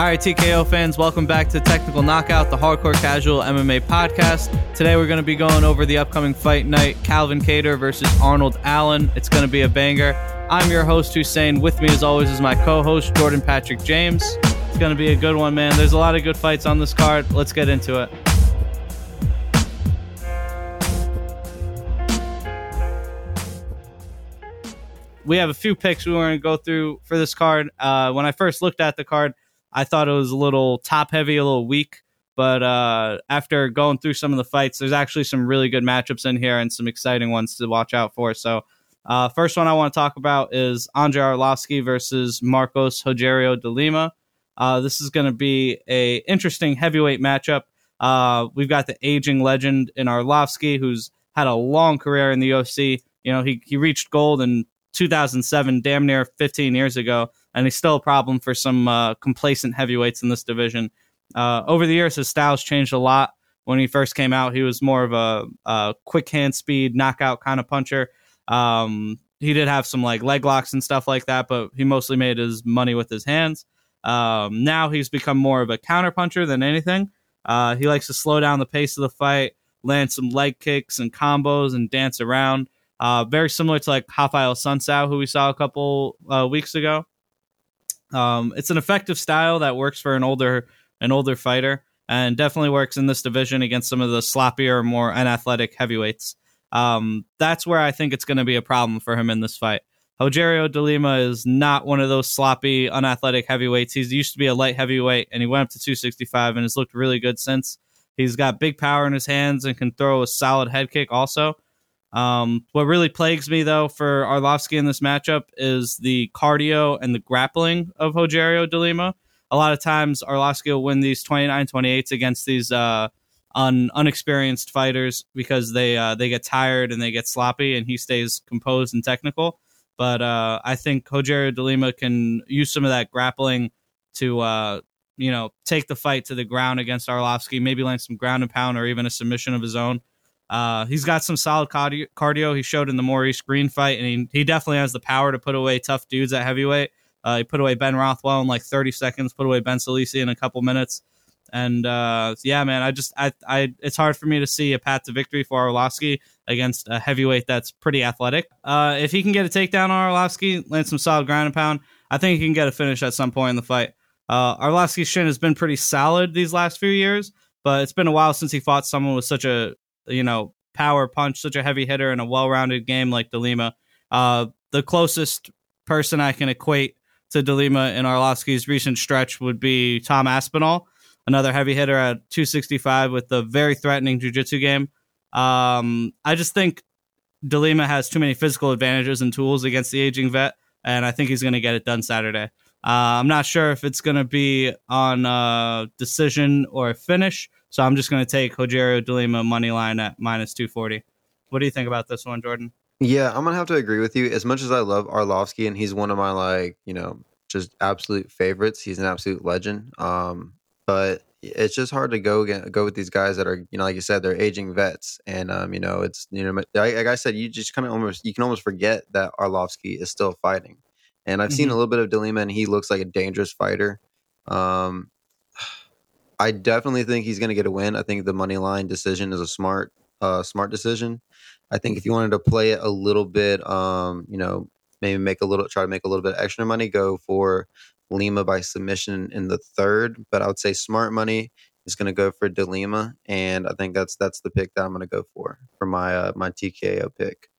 All right, TKO fans, welcome back to Technical Knockout, the hardcore casual MMA podcast. Today we're going to be going over the upcoming fight night Calvin Kattar versus Arnold Allen. It's going to be a banger. I'm your host, Hussein. With me, as always, is my co host, Jordan Patrick James. It's going to be a good one, man. There's a lot of good fights on this card. Let's get into it. We have a few picks we want to go through for this card. Uh, when I first looked at the card, I thought it was a little top heavy, a little weak. But uh, after going through some of the fights, there's actually some really good matchups in here and some exciting ones to watch out for. So, uh, first one I want to talk about is Andrei Arlovsky versus Marcos Rogerio de Lima. Uh, this is going to be a interesting heavyweight matchup. Uh, we've got the aging legend in Arlovsky, who's had a long career in the UFC. You know, he he reached gold in 2007, damn near 15 years ago and he's still a problem for some uh, complacent heavyweights in this division. Uh, over the years, his style's changed a lot. When he first came out, he was more of a, a quick hand speed knockout kind of puncher. Um, he did have some like leg locks and stuff like that, but he mostly made his money with his hands. Um, now he's become more of a counter puncher than anything. Uh, he likes to slow down the pace of the fight, land some leg kicks and combos, and dance around. Uh, very similar to like Raphael Assunção, who we saw a couple uh, weeks ago. Um, it's an effective style that works for an older an older fighter, and definitely works in this division against some of the sloppier, more unathletic heavyweights. Um, that's where I think it's going to be a problem for him in this fight. Rogerio de Lima is not one of those sloppy, unathletic heavyweights. He's used to be a light heavyweight, and he went up to 265 and has looked really good since. He's got big power in his hands and can throw a solid head kick also. Um, what really plagues me though for Arlovsky in this matchup is the cardio and the grappling of Rogerio de Lima. A lot of times Arlovsky will win these 29-28s against these uh, un- unexperienced fighters because they uh, they get tired and they get sloppy, and he stays composed and technical. But uh, I think Rogerio de Lima can use some of that grappling to uh, you know take the fight to the ground against Arlovsky, maybe land some ground and pound or even a submission of his own. Uh, he's got some solid cardio. He showed in the Maurice Greene fight, and he, he definitely has the power to put away tough dudes at heavyweight. Uh, he put away Ben Rothwell in like 30 seconds, put away Ben Sosoli in a couple minutes. And uh, yeah, man, I just I I it's hard for me to see a path to victory for Arlovsky against a heavyweight that's pretty athletic. Uh, if he can get a takedown on Arlovsky, land some solid ground and pound, I think he can get a finish at some point in the fight. Uh, Arlovsky's shin has been pretty solid these last few years, but it's been a while since he fought someone with such a you know, power punch, such a heavy hitter in a well rounded game like DeLima. Uh, the closest person I can equate to DeLima in Arlovsky's recent stretch would be Tom Aspinall, another heavy hitter at 265 with a very threatening jiu-jitsu game. Um, I just think DeLima has too many physical advantages and tools against the aging vet, and I think he's going to get it done Saturday. Uh, I'm not sure if it's going to be on a decision or a finish, so I'm just going to take Rogerio de Lima money line at minus 240. What do you think about this one, Jordan? Yeah, I'm gonna have to agree with you. As much as I love Arlovsky and he's one of my like, you know, just absolute favorites. He's an absolute legend. Um, but it's just hard to go again, go with these guys that are, you know, like you said, they're aging vets, and um, you know, it's you know, like I said, you just kind of almost you can almost forget that Arlovsky is still fighting. And I've mm-hmm. seen a little bit of de Lima, and he looks like a dangerous fighter. Um, I definitely think he's going to get a win. I think the money line decision is a smart, uh, smart decision. I think if you wanted to play it a little bit, um, you know, maybe make a little, try to make a little bit extra money, go for Lima by submission in the third. But I would say smart money is going to go for De Lima, and I think that's that's the pick that I'm going to go for for my uh, my TKO pick.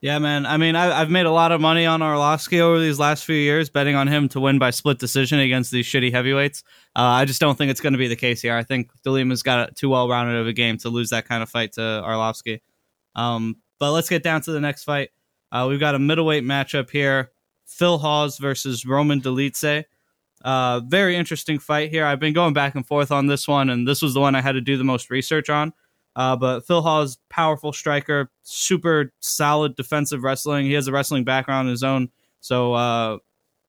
Yeah, man. I mean, I, have made a lot of money on Arlovsky over these last few years, betting on him to win by split decision against these shitty heavyweights. Uh, I just don't think it's going to be the case here. I think DeLima's got a, too well rounded of a game to lose that kind of fight to Arlovsky. Um, but let's get down to the next fight. Uh, we've got a middleweight matchup here Phil Hawes versus Roman Dolidze. Uh, very interesting fight here. I've been going back and forth on this one, and this was the one I had to do the most research on. Uh, but Phil Hawes, powerful striker, super solid defensive wrestling. He has a wrestling background of his own, so uh,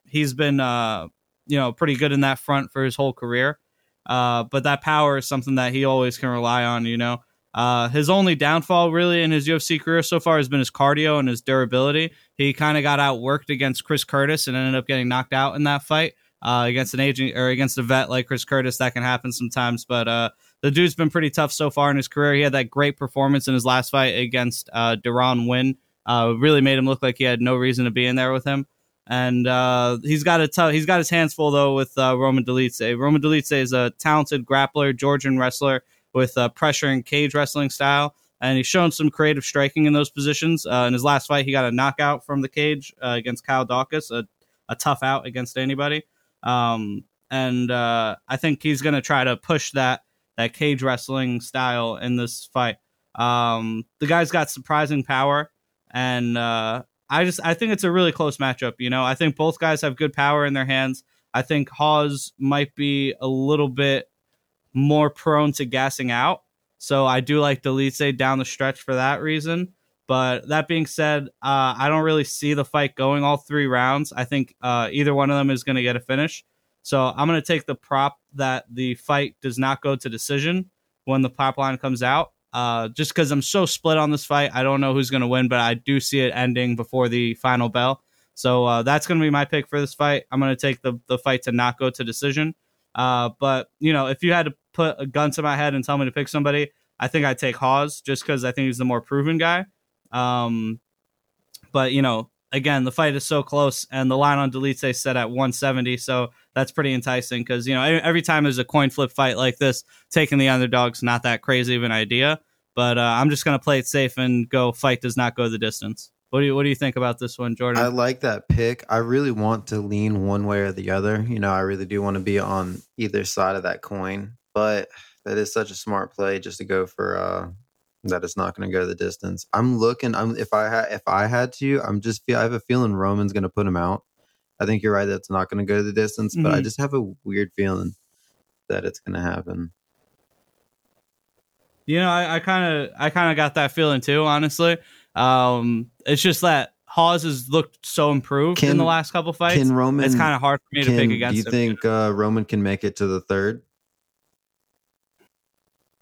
he's been uh, you know pretty good in that front for his whole career. Uh, but that power is something that he always can rely on. You know, uh, his only downfall really in his UFC career so far has been his cardio and his durability. He kind of got outworked against Chris Curtis and ended up getting knocked out in that fight. uh, against an agent or against a vet like Chris Curtis. That can happen sometimes, but uh, the dude's been pretty tough so far in his career. He had that great performance in his last fight against uh, Deron Winn. Uh, really made him look like he had no reason to be in there with him. And uh, he's got a t- he's got his hands full though with uh, Roman Dolidze. Roman Dolidze is a talented grappler, Georgian wrestler with uh, pressure and cage wrestling style, and he's shown some creative striking in those positions. Uh, in his last fight, he got a knockout from the cage uh, against Kyle Daukaus, a, a tough out against anybody. Um, and uh, I think he's going to try to push that that cage wrestling style in this fight. Um, the guy's got surprising power, and uh, I just I think it's a really close matchup. You know, I think both guys have good power in their hands. I think Hawes might be a little bit more prone to gassing out, so I do like Dolidze down the stretch for that reason. But that being said, uh, I don't really see the fight going all three rounds. I think uh, either one of them is going to get a finish. So I'm going to take the prop that the fight does not go to decision when the prop line comes out. Uh, just because I'm so split on this fight, I don't know who's going to win, but I do see it ending before the final bell. So uh, that's going to be my pick for this fight. I'm going to take the the fight to not go to decision. Uh, but you know, if you had to put a gun to my head and tell me to pick somebody, I think I'd take Hawes just because I think he's the more proven guy. Um, but you know, again, the fight is so close, and the line on Dolidze set at 170, so that's pretty enticing because you know every time there's a coin flip fight like this, taking the underdog's not that crazy of an idea. But uh, I'm just gonna play it safe and go. Fight does not go the distance. What do you What do you think about this one, Jordan? I like that pick. I really want to lean one way or the other. You know, I really do want to be on either side of that coin, but that is such a smart play just to go for uh, that it's not going to go the distance. I'm looking. I'm if I had if I had to, I'm just feel I have a feeling Roman's going to put him out. I think you're right. That's not going to go the distance, mm-hmm. but I mm-hmm. just have a weird feeling that it's going to happen. You know, I kind of I kind of got that feeling too. Honestly, um, it's just that Hawes has looked so improved can, in the last couple fights. Can Roman? It's kind of hard for me can, to pick against. Do you him. think uh, Roman can make it to the third?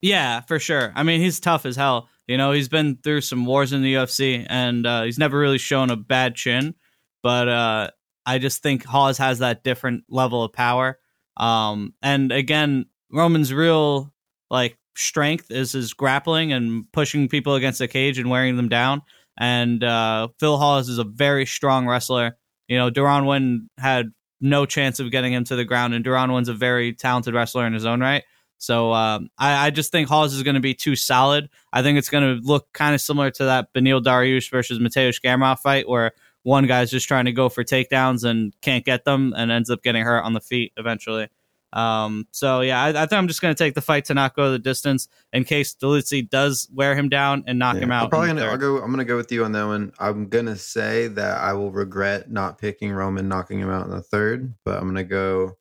Yeah, for sure. I mean, he's tough as hell. You know, he's been through some wars in the UFC, and uh, he's never really shown a bad chin. But uh, I just think Hawes has that different level of power. Um, and again, Roman's real like strength is his grappling and pushing people against the cage and wearing them down. And uh, Phil Hawes is a very strong wrestler. You know, Deron Winn had no chance of getting him to the ground, and Deron Winn's a very talented wrestler in his own right. So um, I, I, just think Hawes is going to be too solid. I think it's going to look kind of similar to that Beneil Dariush versus Mateusz Gamrot fight, where one guy's just trying to go for takedowns and can't get them, and ends up getting hurt on the feet eventually. Um, so yeah, I, I think I'm just going to take the fight to not go the distance in case Dolidze does wear him down and knock yeah, him out. I'm probably gonna I'll go. I'm going to go with you on that one. I'm going to say that I will regret not picking Roman knocking him out in the third, but I'm going to go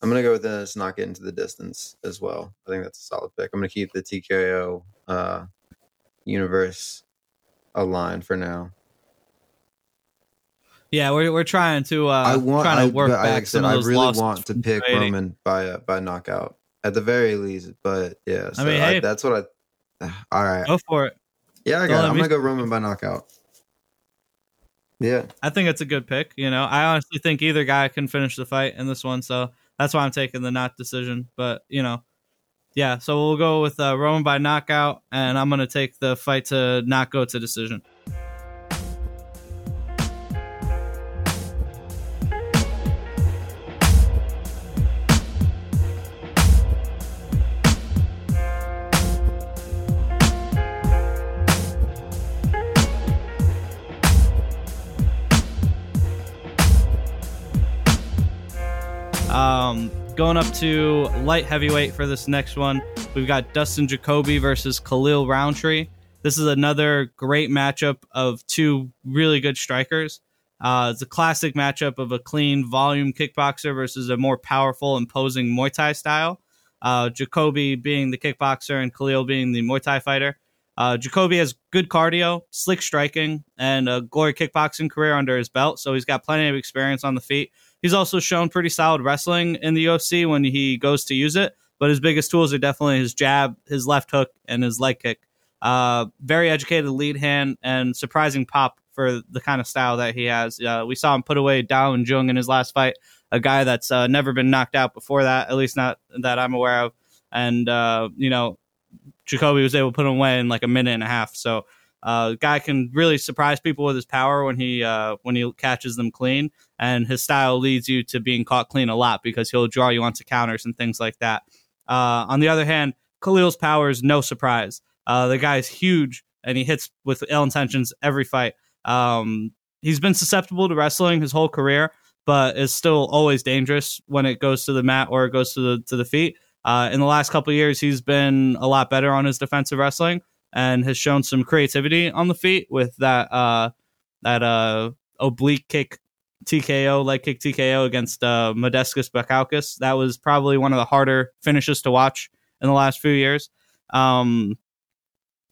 I'm gonna go with this not get into the distance as well. I think that's a solid pick. I'm gonna keep the TKO uh, universe aligned for now. Yeah, we're we're trying to uh, I want trying to work I, back like some said, of those I really want to pick Roman by uh, by knockout at the very least. But yeah, so I mean, hey, that's what I. All right, go for it. Yeah, I got. I'm gonna go Roman by knockout. Yeah, I think it's a good pick. You know, I honestly think either guy can finish the fight in this one. So that's why I'm taking the not decision. But you know, yeah. So we'll go with uh, Roman by knockout, and I'm gonna take the fight to not go to decision. Going up to light heavyweight for this next one, we've got Dustin Jacoby versus Khalil Rountree. This is another great matchup of two really good strikers. Uh, it's a classic matchup of a clean volume kickboxer versus a more powerful, imposing Muay Thai style. Uh, Jacoby being the kickboxer and Khalil being the Muay Thai fighter. Uh, Jacoby has good cardio, slick striking, and a glory kickboxing career under his belt, so he's got plenty of experience on the feet. He's also shown pretty solid wrestling in the UFC when he goes to use it, but his biggest tools are definitely his jab, his left hook, and his leg kick. Uh, very educated lead hand and surprising pop for the kind of style that he has. Uh, we saw him put away Dao Jung in his last fight a guy that's uh, never been knocked out before that, at least not that I'm aware of. And uh, you know, Jacoby was able to put him away in like a minute and a half. So uh, guy can really surprise people with his power when he uh, when he catches them clean, and his style leads you to being caught clean a lot because he'll draw you onto counters and things like that. Uh, on the other hand, Khalil's power is no surprise. Uh, the guy's huge and he hits with ill intentions every fight. Um, he's been susceptible to wrestling his whole career, but is still always dangerous when it goes to the mat or it goes to the to the feet. Uh, in the last couple years, he's been a lot better on his defensive wrestling and has shown some creativity on the feet with that uh, that uh, oblique kick TKO, leg kick TKO against uh, Modestas Bukauskas. That was probably one of the harder finishes to watch in the last few years. Um,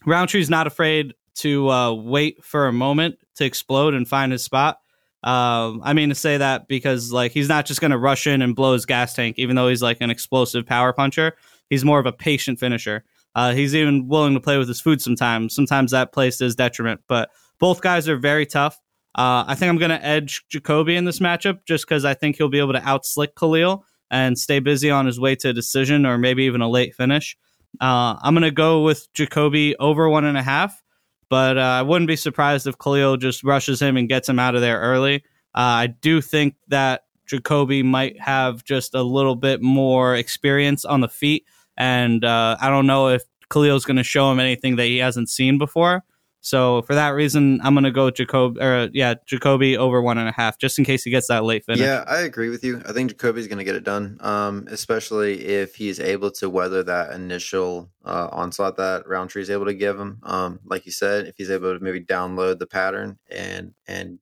Rountree's not afraid to uh, wait for a moment to explode and find his spot. Um, I mean to say that because like he's not just going to rush in and blow his gas tank, even though he's like an explosive power puncher. He's more of a patient finisher. Uh, he's even willing to play with his food sometimes. Sometimes that plays to his detriment. But both guys are very tough. Uh, I think I'm going to edge Jacoby in this matchup just because I think he'll be able to outslick Khalil and stay busy on his way to a decision or maybe even a late finish. Uh, I'm going to go with Jacoby over one and a half, but uh, I wouldn't be surprised if Khalil just rushes him and gets him out of there early. Uh, I do think that Jacoby might have just a little bit more experience on the feet and uh, I don't know if Khalil's going to show him anything that he hasn't seen before. So for that reason, I'm going to go Jacob or yeah, Jacoby over one and a half, just in case he gets that late finish. Yeah, I agree with you. I think Jacoby's going to get it done, um, especially if he's able to weather that initial uh, onslaught that Rountree is able to give him. Um, like you said, if he's able to maybe download the pattern and and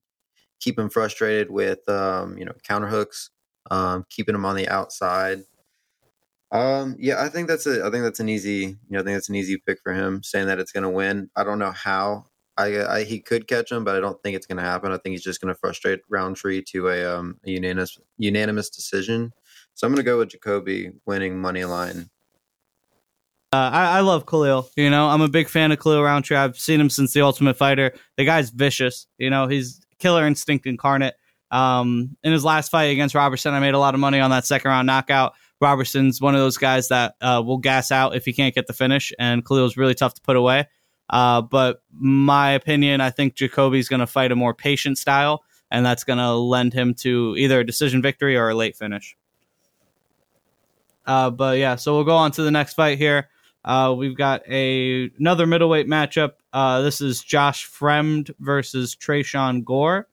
keep him frustrated with um, you know counter hooks, um, keeping him on the outside, um, yeah, I think that's a. I think that's an easy. You know, I think that's an easy pick for him. Saying that it's going to win. I don't know how. I, I, he could catch him, but I don't think it's going to happen. I think he's just going to frustrate Rountree to a, um, a unanimous unanimous decision. So I'm going to go with Jacoby winning money line. Uh, I, I love Khalil. You know, I'm a big fan of Khalil Rountree. I've seen him since the Ultimate Fighter. The guy's vicious. You know, he's killer instinct incarnate. Um, in his last fight against Robertson, I made a lot of money on that second round knockout. Robertson's one of those guys that uh, will gas out if he can't get the finish, and Khalil's really tough to put away. Uh, but my opinion, I think Jacoby's going to fight a more patient style, and that's going to lend him to either a decision victory or a late finish. Uh, but yeah, so we'll go on to the next fight here. Uh, we've got a another middleweight matchup. Uh, this is Josh Fremd versus Tresean Gore.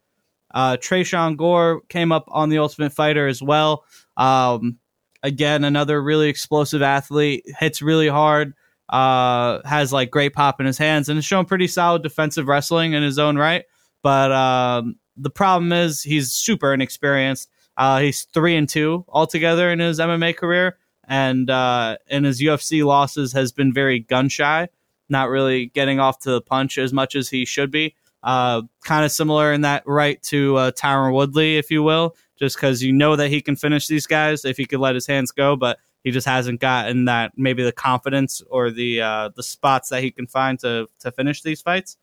Uh, Tresean Gore came up on the Ultimate Fighter as well. Um, again, another really explosive athlete, hits really hard, uh, has like great pop in his hands, and has shown pretty solid defensive wrestling in his own right. But um, the problem is he's super inexperienced. Uh, he's three and two altogether in his MMA career, and uh, in his UFC losses has been very gun shy, not really getting off to the punch as much as he should be. Uh, kind of similar in that right to uh, Tyron Woodley, if you will just because you know that he can finish these guys if he could let his hands go, but he just hasn't gotten that maybe the confidence or the uh, the spots that he can find to to finish these fights.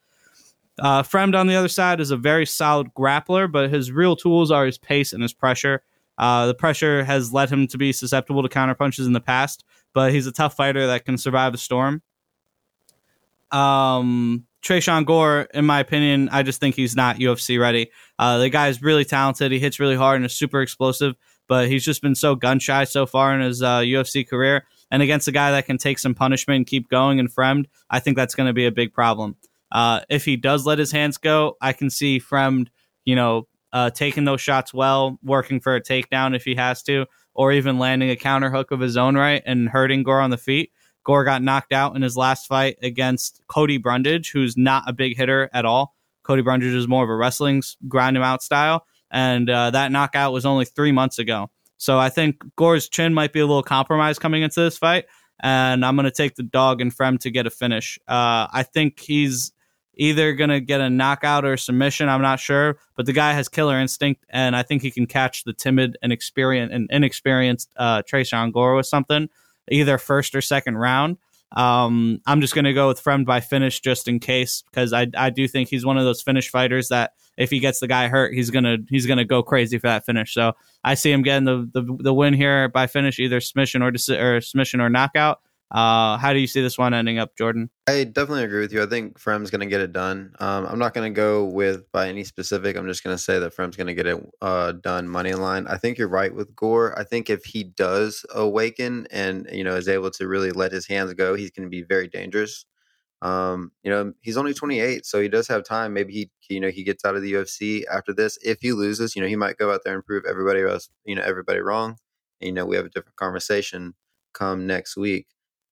Uh, Fremd on the other side is a very solid grappler, but his real tools are his pace and his pressure. Uh, the pressure has led him to be susceptible to counter punches in the past, but he's a tough fighter that can survive a storm. Um, Tresean Gore, in my opinion, I just think he's not UFC ready. Uh, the guy is really talented. He hits really hard and is super explosive, but he's just been so gun shy so far in his uh, UFC career. And against a guy that can take some punishment and keep going and Fremd, I think that's going to be a big problem. Uh, if he does let his hands go, I can see Fremd, you know, uh, taking those shots well, working for a takedown if he has to, or even landing a counter hook of his own right and hurting Gore on the feet. Gore got knocked out in his last fight against Cody Brundage, who's not a big hitter at all. Cody Brundage is more of a wrestling grind him out style, and uh, that knockout was only three months ago. So I think Gore's chin might be a little compromised coming into this fight, and I'm going to take the dog and Fremd to get a finish. Uh, I think he's either going to get a knockout or submission. I'm not sure, but the guy has killer instinct, and I think he can catch the timid and experienced and inexperienced uh, Tresean Gore with something either first or second round. Um, I'm just going to go with Fremd by finish just in case because I I do think he's one of those finish fighters that if he gets the guy hurt, he's gonna he's gonna go crazy for that finish. So I see him getting the the, the win here by finish, either submission or or submission or knockout. Uh, how do you see this one ending up, Jordan? I definitely agree with you. I think Fremd's going to get it done. Um, I'm not going to go with by any specific. I'm just going to say that Fremd's going to get it uh, done money line. I think you're right with Gore. I think if he does awaken and you know is able to really let his hands go, he's going to be very dangerous. Um, you know, he's only 28, so he does have time. Maybe he, you know, he gets out of the UFC after this. If he loses, you know, he might go out there and prove everybody else, you know, everybody wrong. And, you know, we have a different conversation come next week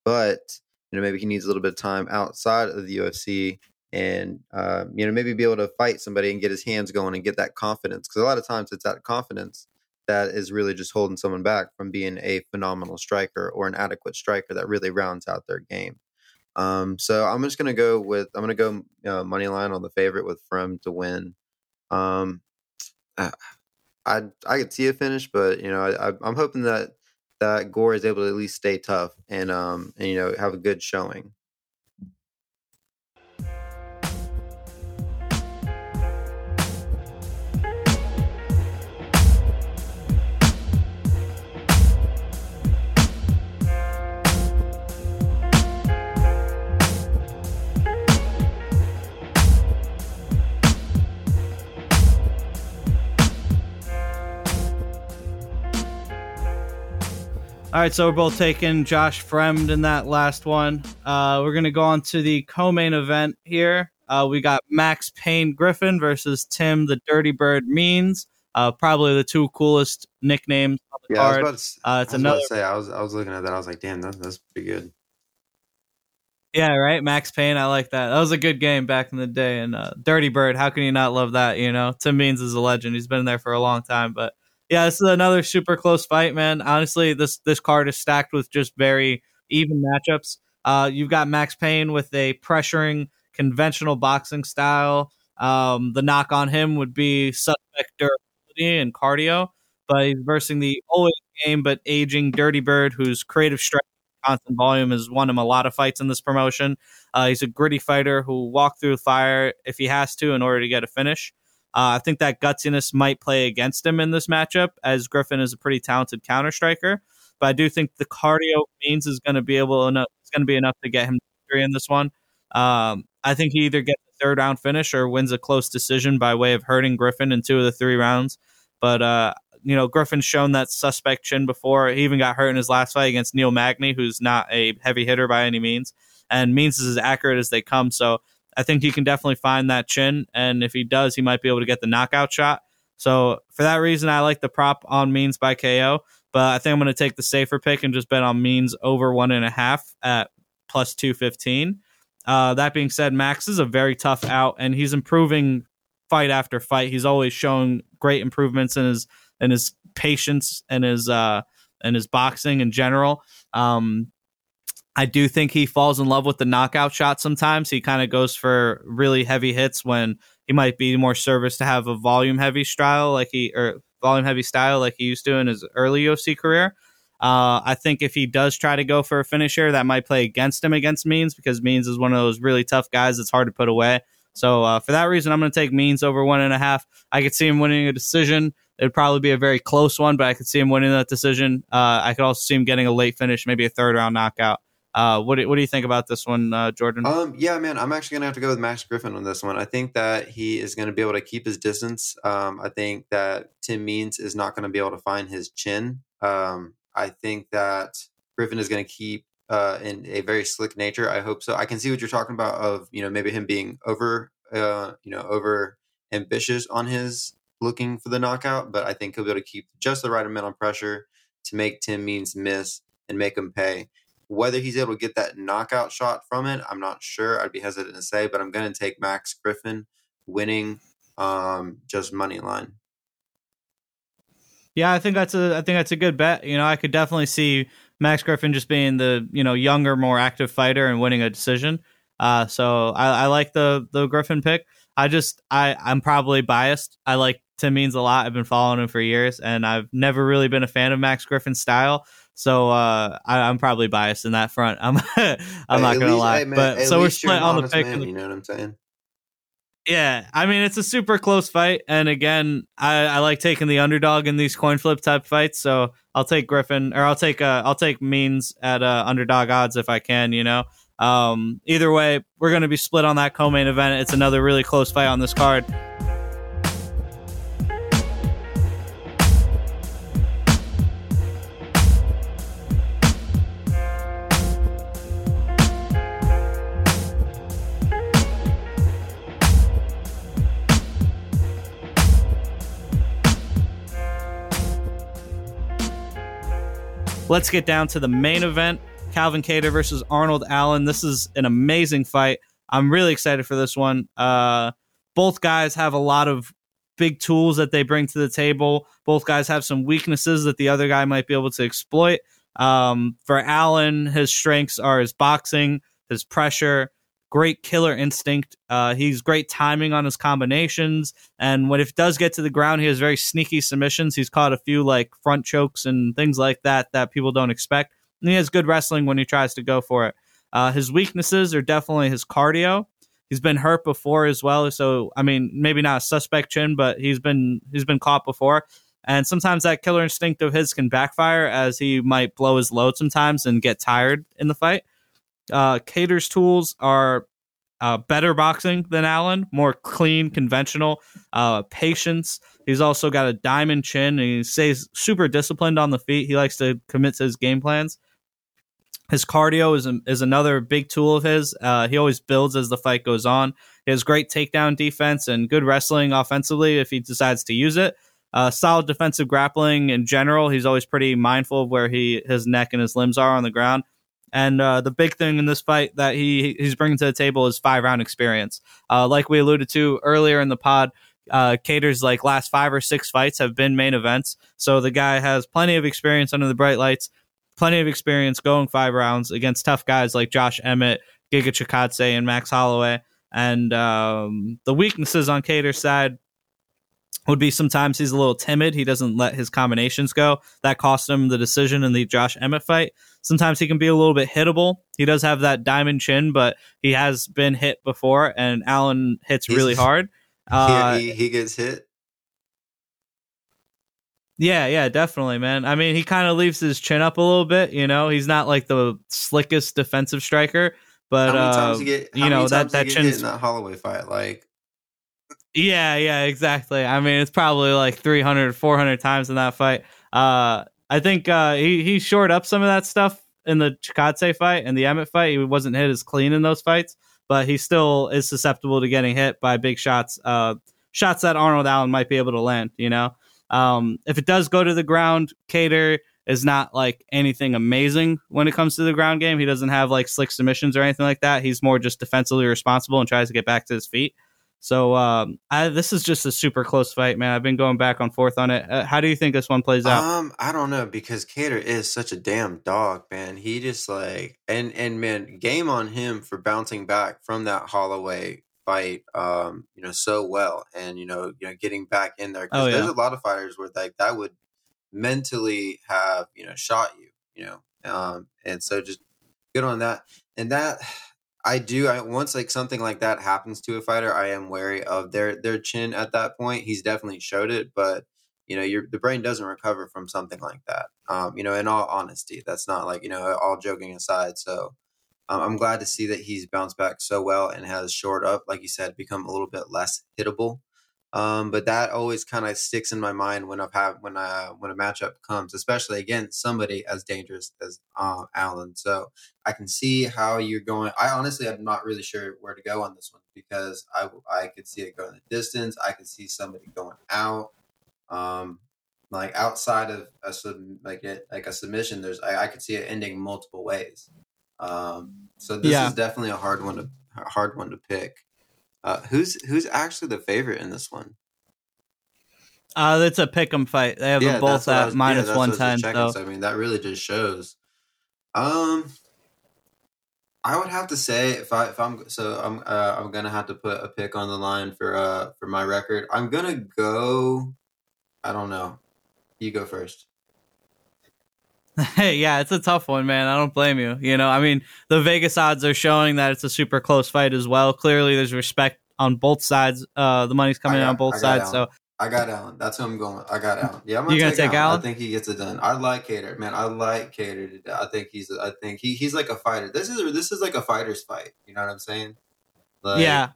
but you know maybe he needs a little bit of time outside of the UFC and uh, you know maybe be able to fight somebody and get his hands going and get that confidence because a lot of times it's that confidence that is really just holding someone back from being a phenomenal striker or an adequate striker that really rounds out their game. Um, so I'm just gonna go with I'm gonna go uh, money line on the favorite with Fremd to win. Um, I I, could see a finish, but you know I, I'm hoping that that Gore is able to at least stay tough and um and you know have a good showing. All right, so we're both taking Josh Fremd in that last one. Uh, we're gonna go on to the co-main event here. Uh, we got Max Payne Griffin versus Tim the Dirty Bird Means. Uh, probably the two coolest nicknames on the yeah, card. I was about to, uh, it's I another. say I was I was looking at that. I was like, damn, that, that's pretty good. Yeah, right. Max Payne, I like that. That was a good game back in the day. And uh, Dirty Bird, how can you not love that? You know, Tim Means is a legend. He's been there for a long time, but yeah, this is another super close fight, man. Honestly, this this card is stacked with just very even matchups. Uh, you've got Max Payne with a pressuring conventional boxing style. Um, the knock on him would be suspect durability and cardio, but he's versing the always game but aging Dirty Bird, whose creative strength constant volume has won him a lot of fights in this promotion. Uh, he's a gritty fighter who walk through fire if he has to in order to get a finish. Uh, I think that gutsiness might play against him in this matchup, as Griffin is a pretty talented counter striker. But I do think the cardio means is going to be able enough. It's going to be enough to get him in this one. Um, I think he either gets a third round finish or wins a close decision by way of hurting Griffin in two of the three rounds. But uh, you know, Griffin's shown that suspect chin before. He even got hurt in his last fight against Neil Magny, who's not a heavy hitter by any means, and Means is as accurate as they come. So I think he can definitely find that chin, and if he does, he might be able to get the knockout shot. So for that reason, I like the prop on Means by KO, but I think I'm going to take the safer pick and just bet on Means over one and a half at plus two fifteen. Uh, that being said, Max is a very tough out, and he's improving fight after fight. He's always shown great improvements in his in his patience and his uh and his boxing in general. Um, I do think he falls in love with the knockout shot sometimes. He kind of goes for really heavy hits when he might be more service to have a volume heavy style like he or volume heavy style like he used to in his early UFC career. Uh, I think if he does try to go for a finisher, that might play against him against Means because Means is one of those really tough guys that's hard to put away. So uh, for that reason, I'm going to take Means over one and a half. I could see him winning a decision. It'd probably be a very close one, but I could see him winning that decision. Uh, I could also see him getting a late finish, maybe a third round knockout. Uh, what do, what do you think about this one, uh, Jordan? Um, yeah, man, I'm actually gonna have to go with Max Griffin on this one. I think that he is to be able to keep his distance. Um, I think that Tim Means is not to be able to find his chin. Um, I think that Griffin is to keep uh, in a very slick nature. I hope so. I can see what you're talking about of you know maybe him being over uh, you know over ambitious on his looking for the knockout, but I think he'll be able to keep just the right amount of pressure to make Tim Means miss and make him pay. Whether he's able to get that knockout shot from it, I'm not sure. I'd be hesitant to say, but I'm going to take Max Griffin winning um, just money line. Yeah, I think that's a I think that's a good bet. You know, I could definitely see Max Griffin just being the you know younger, more active fighter and winning a decision. Uh, so I, I like the the Griffin pick. I just I I'm probably biased. I like Tim Means a lot. I've been following him for years, and I've never really been a fan of Max Griffin's style. So uh, I, I'm probably biased in that front. I'm I'm Hey, not gonna least- lie. hey, man, but so we're split on the pick. man, you know what I'm saying? yeah, I mean it's a super close fight, and again, I, I like taking the underdog in these coin flip type fights. So I'll take Griffin, or I'll take uh, I'll take Means at uh, underdog odds if I can. You know, um, either way, we're going to be split on that co-main event. It's another really close fight on this card. Let's get down to the main event Calvin Kattar versus Arnold Allen. This is an amazing fight. I'm really excited for this one. Uh, both guys have a lot of big tools that they bring to the table. Both guys have some weaknesses that the other guy might be able to exploit. Um, for Allen, his strengths are his boxing, his pressure, great killer instinct. Uh, he's great timing on his combinations, and when it does get to the ground, he has very sneaky submissions. He's caught a few like front chokes and things like that that people don't expect. And he has good wrestling when he tries to go for it. Uh, his weaknesses are definitely his cardio. He's been hurt before as well, so I mean, maybe not a suspect chin, but he's been he's been caught before. And sometimes that killer instinct of his can backfire as he might blow his load sometimes and get tired in the fight. Uh, Kattar's tools are uh, better boxing than Allen, more clean, conventional, uh, patience. He's also got a diamond chin and he stays super disciplined on the feet. He likes to commit to his game plans. His cardio is, is another big tool of his. Uh, he always builds as the fight goes on. He has great takedown defense and good wrestling offensively if he decides to use it. Uh, solid defensive grappling in general. He's always pretty mindful of where he his neck and his limbs are on the ground. And uh, the big thing in this fight that he he's bringing to the table is five round experience. Uh, like we alluded to earlier in the pod, uh, Kattar's like last five or six fights have been main events, so the guy has plenty of experience under the bright lights, plenty of experience going five rounds against tough guys like Josh Emmett, Giga Chikadze, and Max Holloway. And um, the weaknesses on Kattar's side would be sometimes he's a little timid. He doesn't let his combinations go. That cost him the decision in the Josh Emmett fight. Sometimes he can be a little bit hittable. He does have that diamond chin, but he has been hit before, and Allen hits He's- really hard. Uh, he, he gets hit. Yeah, yeah, definitely, man. I mean, he kind of leaves his chin up a little bit. You know, he's not like the slickest defensive striker, but uh, you get? How you know that that get in that Holloway fight? Like Yeah, yeah, exactly. I mean, it's probably like 300, 400 times in that fight. Uh, I think uh, he he shored up some of that stuff in the Chikadze fight and the Emmett fight. He wasn't hit as clean in those fights, but he still is susceptible to getting hit by big shots. Uh, shots that Arnold Allen might be able to land. You know, um, if it does go to the ground, Kattar is not like anything amazing when it comes to the ground game. He doesn't have like slick submissions or anything like that. He's more just defensively responsible and tries to get back to his feet. So um, I, this is just a super close fight, man. I've been going back and forth on it. Uh, how do you think this one plays out? Um, I don't know because Kattar is such a damn dog, man. He just like and and man, game on him for bouncing back from that Holloway fight, um, you know, so well, and you know, you know, getting back in there. 'Cause Oh, yeah. there's a lot of fighters where like that would mentally have you know shot you, you know, um, and so just good on that. And that I do. I once like something like that happens to a fighter, I am wary of their their chin at that point. He's definitely showed it, but you know your the brain doesn't recover from something like that um you know in all honesty that's not like you know all joking aside so um, i'm glad to see that he's bounced back so well and has shored up like you said become a little bit less hittable um but that always kind of sticks in my mind when i've had when I when a matchup comes especially against somebody as dangerous as uh allen. So i can see how you're going i honestly i'm not really sure where to go on this one because i i could see it going the distance i could see somebody going out um like outside of a sub, like it like a submission there's I, I could see it ending multiple ways. Um so this Yeah. is definitely a hard one to a hard one to pick uh who's who's actually the favorite in this one Uh, it's a pick 'em fight. They have them both at was- minus what I 110. So so i mean that really just shows um I would have to say if I if I'm so I'm uh, I'm gonna have to put a pick on the line for uh for my record. I'm gonna go. I don't know. You go first. yeah, it's a tough one, man. I don't blame you. You know, I mean, the Vegas odds are showing that it's a super close fight as well. Clearly, there's respect on both sides. Uh, the money's coming got, in on both sides. So I got Allen. That's who I'm going. With. I got Allen. Yeah, I'm gonna You're gonna take, take Allen. Allen? I think he gets it done. I like Kattar, man. I like Kattar. I think he's. I think he, he's like a fighter. This is this is like a fighter's fight. You know what I'm saying? Like, yeah,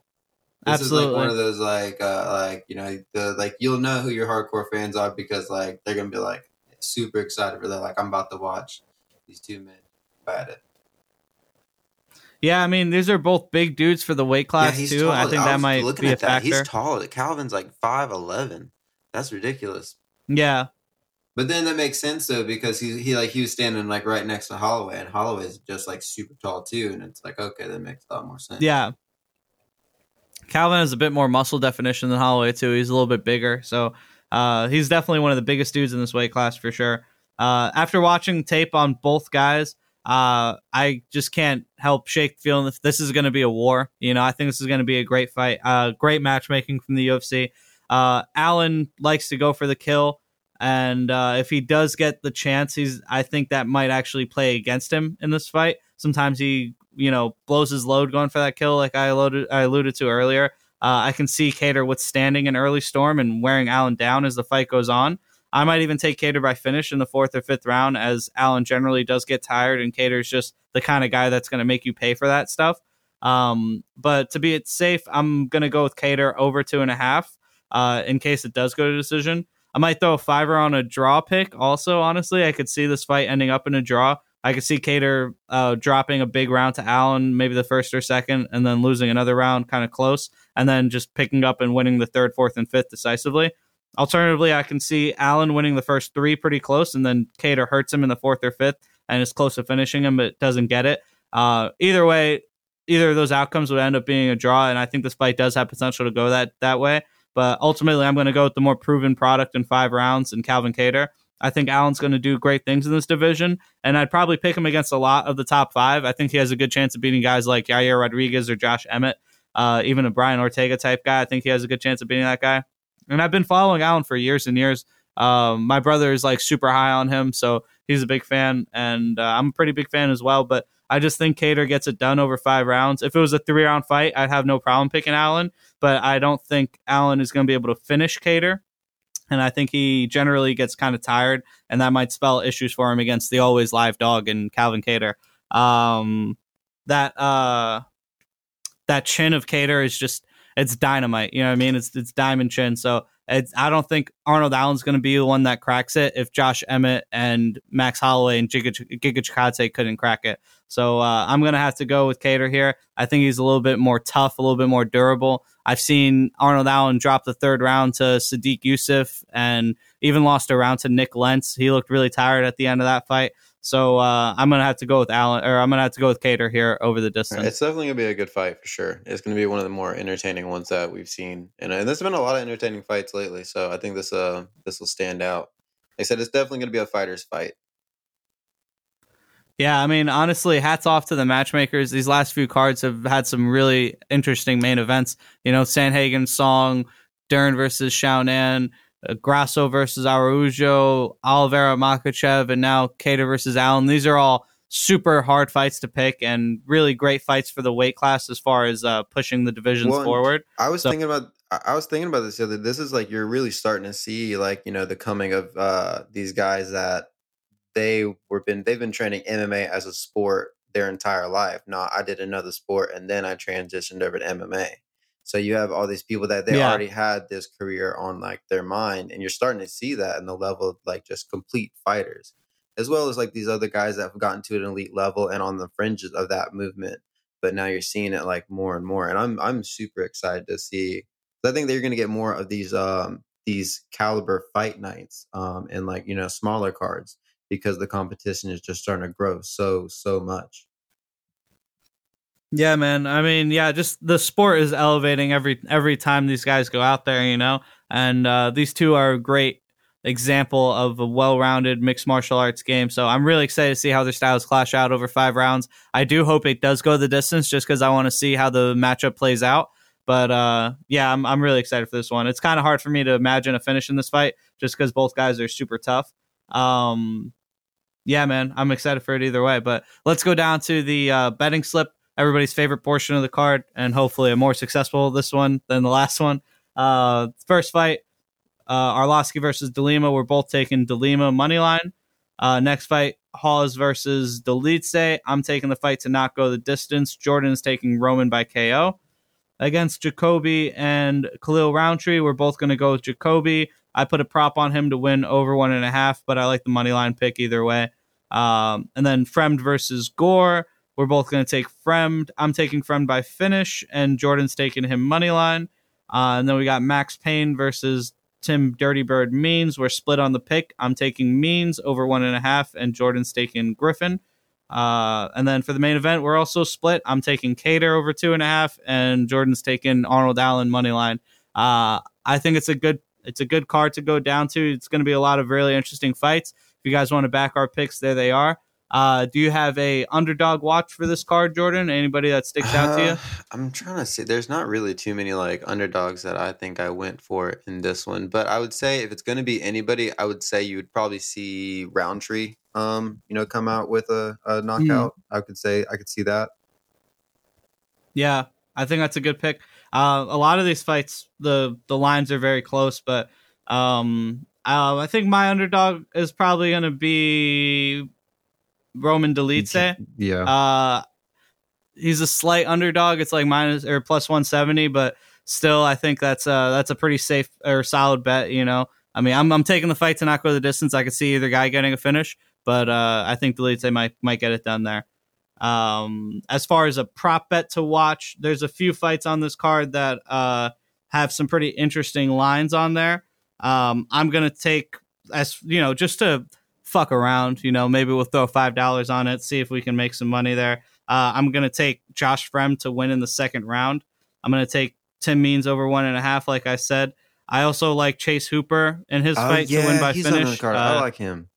This is like one of those like uh like you know the like you'll know who your hardcore fans are because like they're gonna be like super excited for that. Like I'm about to watch these two men bat it. yeah, I mean, these are both big dudes for the weight class too. I think that might looking be a at that. factor. He's tall. Calvin's like five eleven. That's ridiculous. yeah, But then that makes sense though because he he like he was standing like right next to Holloway and Holloway is just like super tall too and it's like okay that makes a lot more sense. yeah. Calvin has a bit more muscle definition than Holloway too. He's a little bit bigger, so uh, he's definitely one of the biggest dudes in this weight class for sure. Uh, after watching tape on both guys, uh, I just can't help shake feeling that this is going to be a war. You know, I think this is going to be a great fight. Uh, great matchmaking from the UFC. Uh, Allen likes to go for the kill, and uh, if he does get the chance, he's. I think that might actually play against him in this fight. Sometimes he, you know, blows his load going for that kill, like I alluded, I alluded to earlier. Uh, I can see Kattar withstanding an early storm and wearing Allen down as the fight goes on. I might even take Kattar by finish in the fourth or fifth round, as Allen generally does get tired, and Kattar's just the kind of guy that's going to make you pay for that stuff. Um, but to be it safe, I'm going to go with Kattar over two and a half uh, in case it does go to decision. I might throw a fiver on a draw pick. Also, honestly, I could see this fight ending up in a draw. I could see Kattar uh, dropping a big round to Allen, maybe the first or second, and then losing another round kind of close, and then just picking up and winning the third, fourth, and fifth decisively. Alternatively, I can see Allen winning the first three pretty close, and then Kattar hurts him in the fourth or fifth, and is close to finishing him, but doesn't get it. Uh, either way, either of those outcomes would end up being a draw, and I think this fight does have potential to go that that way. But ultimately, I'm going to go with the more proven product in five rounds and Calvin Kattar. I think Allen's going to do great things in this division, and I'd probably pick him against a lot of the top five. I think he has a good chance of beating guys like Yair Rodriguez or Josh Emmett, uh, even a Brian Ortega type guy. I think he has a good chance of beating that guy. And I've been following Allen for years and years. Um, my brother is like super high on him, so he's a big fan, and uh, I'm a pretty big fan as well. But I just think Kattar gets it done over five rounds. If it was a three round fight, I'd have no problem picking Allen, but I don't think Allen is going to be able to finish Kattar. And I think he generally gets kind of tired, and that might spell issues for him against the always live dog and Calvin Kattar. Um, that uh, that chin of Kattar is just it's dynamite. You know what I mean? It's it's diamond chin. So it's, I don't think Arnold Allen's going to be the one that cracks it if Josh Emmett and Max Holloway and Giga, Chikadze couldn't crack it. So uh, I'm going to have to go with Kattar here. I think he's a little bit more tough, a little bit more durable. I've seen Arnold Allen drop the third round to Sodiq Yusuff and even lost a round to Nik Lentz. He looked really tired at the end of that fight. So uh, I'm gonna have to go with Allen, or I'm gonna have to go with Kattar here over the distance. It's definitely gonna be a good fight for sure. It's gonna be one of the more entertaining ones that we've seen, and, and there's been a lot of entertaining fights lately. So I think this uh this will stand out. I said it's definitely gonna be a fighter's fight. Yeah, I mean, honestly, hats off to the matchmakers. These last few cards have had some really interesting main events. You know, Sandhagen Song, Dern versus Xiaonan, uh, Grasso versus Araujo, Oliveira Makhachev, and now Kattar versus Allen. These are all super hard fights to pick and really great fights for the weight class as far as uh, pushing the divisions Well, forward. I was So- thinking about I was thinking about this the other. This is like you're really starting to see like you know the coming of uh these guys that they were been they've been training MMA as a sport their entire life. No, I did another sport and then I transitioned over to MMA. So you have all these people that they Yeah. already had this career on like their mind, and you're starting to see that in the level of like just complete fighters, as well as like these other guys that have gotten to an elite level and on the fringes of that movement. But now you're seeing it like more and more, and I'm I'm super excited to see. I think they're going to get more of these um these caliber fight nights um and like you know smaller cards because the competition is just starting to grow so so much. Yeah, man. I mean, yeah, just the sport is elevating every every time these guys go out there, you know. And uh, these two are a great example of a well-rounded mixed martial arts game. So I'm really excited to see how their styles clash out over five rounds. I do hope it does go the distance, just because I want to see how the matchup plays out. But uh, yeah, I'm I'm really excited for this one. It's kind of hard for me to imagine a finish in this fight, just because both guys are super tough. Um, yeah, man, I'm excited for it either way. But let's go down to the uh, betting slip, everybody's favorite portion of the card, and hopefully a more successful this one than the last one. Uh, first fight, uh, Arlovsky versus Delima. We're both taking Delima money line. Uh, next fight, Hawes versus Dolidze. I'm taking the fight to not go the distance. Jordan is taking Roman by KO. Against Jacoby and Khalil Rountree, we're both going to go with Jacoby. I put a prop on him to win over one and a half, but I like the money line pick either way. Um, and then Fremd versus Gore. We're both going to take Fremd. I'm taking Fremd by finish, and Jordan's taking him money line. Uh, and then we got Max Payne versus Tim Dirty Bird Means. We're split on the pick. I'm taking Means over one and a half, and Jordan's taking Griffin. Uh, and then for the main event, we're also split. I'm taking Kattar over two and a half, and Jordan's taking Arnold Allen money line. Uh, I think it's a good it's a good card to go down to. It's going to be a lot of really interesting fights. If you guys want to back our picks, there they are. Uh, do you have a underdog watch for this card, Jordan? Anybody that sticks out to you? Uh, I'm trying to see. There's not really too many like underdogs that I think I went for in this one, but I would say if it's going to be anybody, I would say you would probably see Rountree, um, you know, come out with a, a knockout. I could say I could see that. Yeah, I think that's a good pick. Uh, a lot of these fights, the the lines are very close, but um, uh, I think my underdog is probably going to be Roman Dolidze. Yeah. Uh, he's a slight underdog. It's like minus or plus one seventy, but still, I think that's a that's a pretty safe or solid bet. You know, I mean, I'm I'm taking the fight to not go the distance. I could see either guy getting a finish, but uh, I think Dolidze might might get it done there. Um, as far as a prop bet to watch, there's a few fights on this card that uh, have some pretty interesting lines on there. Um, I'm gonna take as you know just to fuck around. You know, maybe we'll throw five dollars on it, see if we can make some money there. Uh, I'm gonna take Josh Fremd to win in the second round. I'm gonna take Tim Means over one and a half, like I said. I also like Chase Hooper in his Oh, fight to win by finish. the card. I Uh, like him.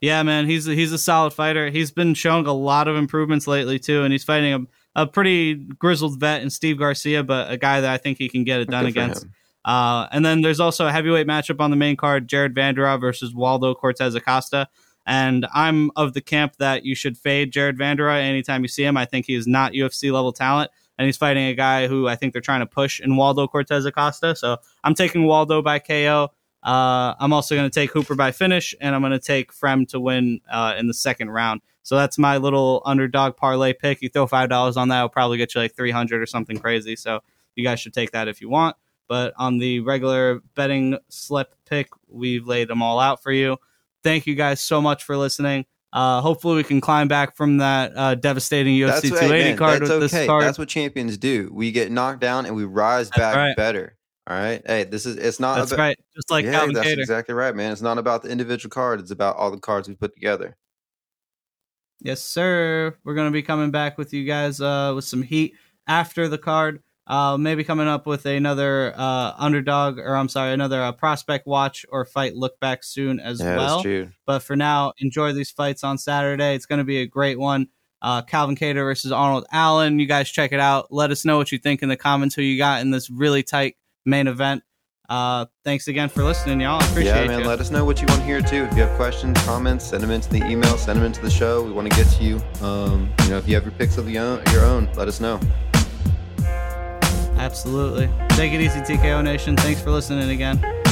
yeah, man, he's he's a solid fighter. He's been showing a lot of improvements lately too, and he's fighting a, a pretty grizzled vet in Steve Garcia, but a guy that I think he can get it done Good against. Uh, and then there's also a heavyweight matchup on the main card: Jared Vanderaa versus Waldo Cortes Acosta. And I'm of the camp that you should fade Jared Vanderaa anytime you see him. I think he is not UFC level talent, and he's fighting a guy who I think they're trying to push in Waldo Cortes Acosta. So I'm taking Waldo by KO. Uh, I'm also going to take Hooper by finish, and I'm going to take Fremd to win uh, in the second round. So that's my little underdog parlay pick. You throw five dollars on that, it'll probably get you like 300 or something crazy. So you guys should take that if you want. But on the regular betting slip pick, we've laid them all out for you. Thank you guys so much for listening. Uh, hopefully, we can climb back from that uh, devastating UFC That's, 280 man, card that's with okay. this card. That's what champions do. We get knocked down and we rise That's back right. better. All right. Hey, this is it's not That's about, right. Just like yeah, that's exactly right, man. It's not about the individual card. It's about all the cards we put together. Yes, sir. We're going to be coming back with you guys uh, with some heat after the card. Uh, maybe coming up with another uh, underdog, or I'm sorry, another uh, prospect watch or fight look back soon as yeah, well. But for now, enjoy these fights on Saturday. It's going to be a great one. Uh, Calvin Kattar versus Arnold Allen. You guys check it out. Let us know what you think in the comments. Who you got in this really tight main event. Uh, thanks again for listening, y'all. I appreciate yeah, man. you. Let us know what you want to hear too. If you have questions, comments, send them into the email. Send them into the show. We want to get to you. Um, you know, if you have your picks of your own, your own, let us know. Absolutely. Take it easy, TKO Nation. Thanks for listening again.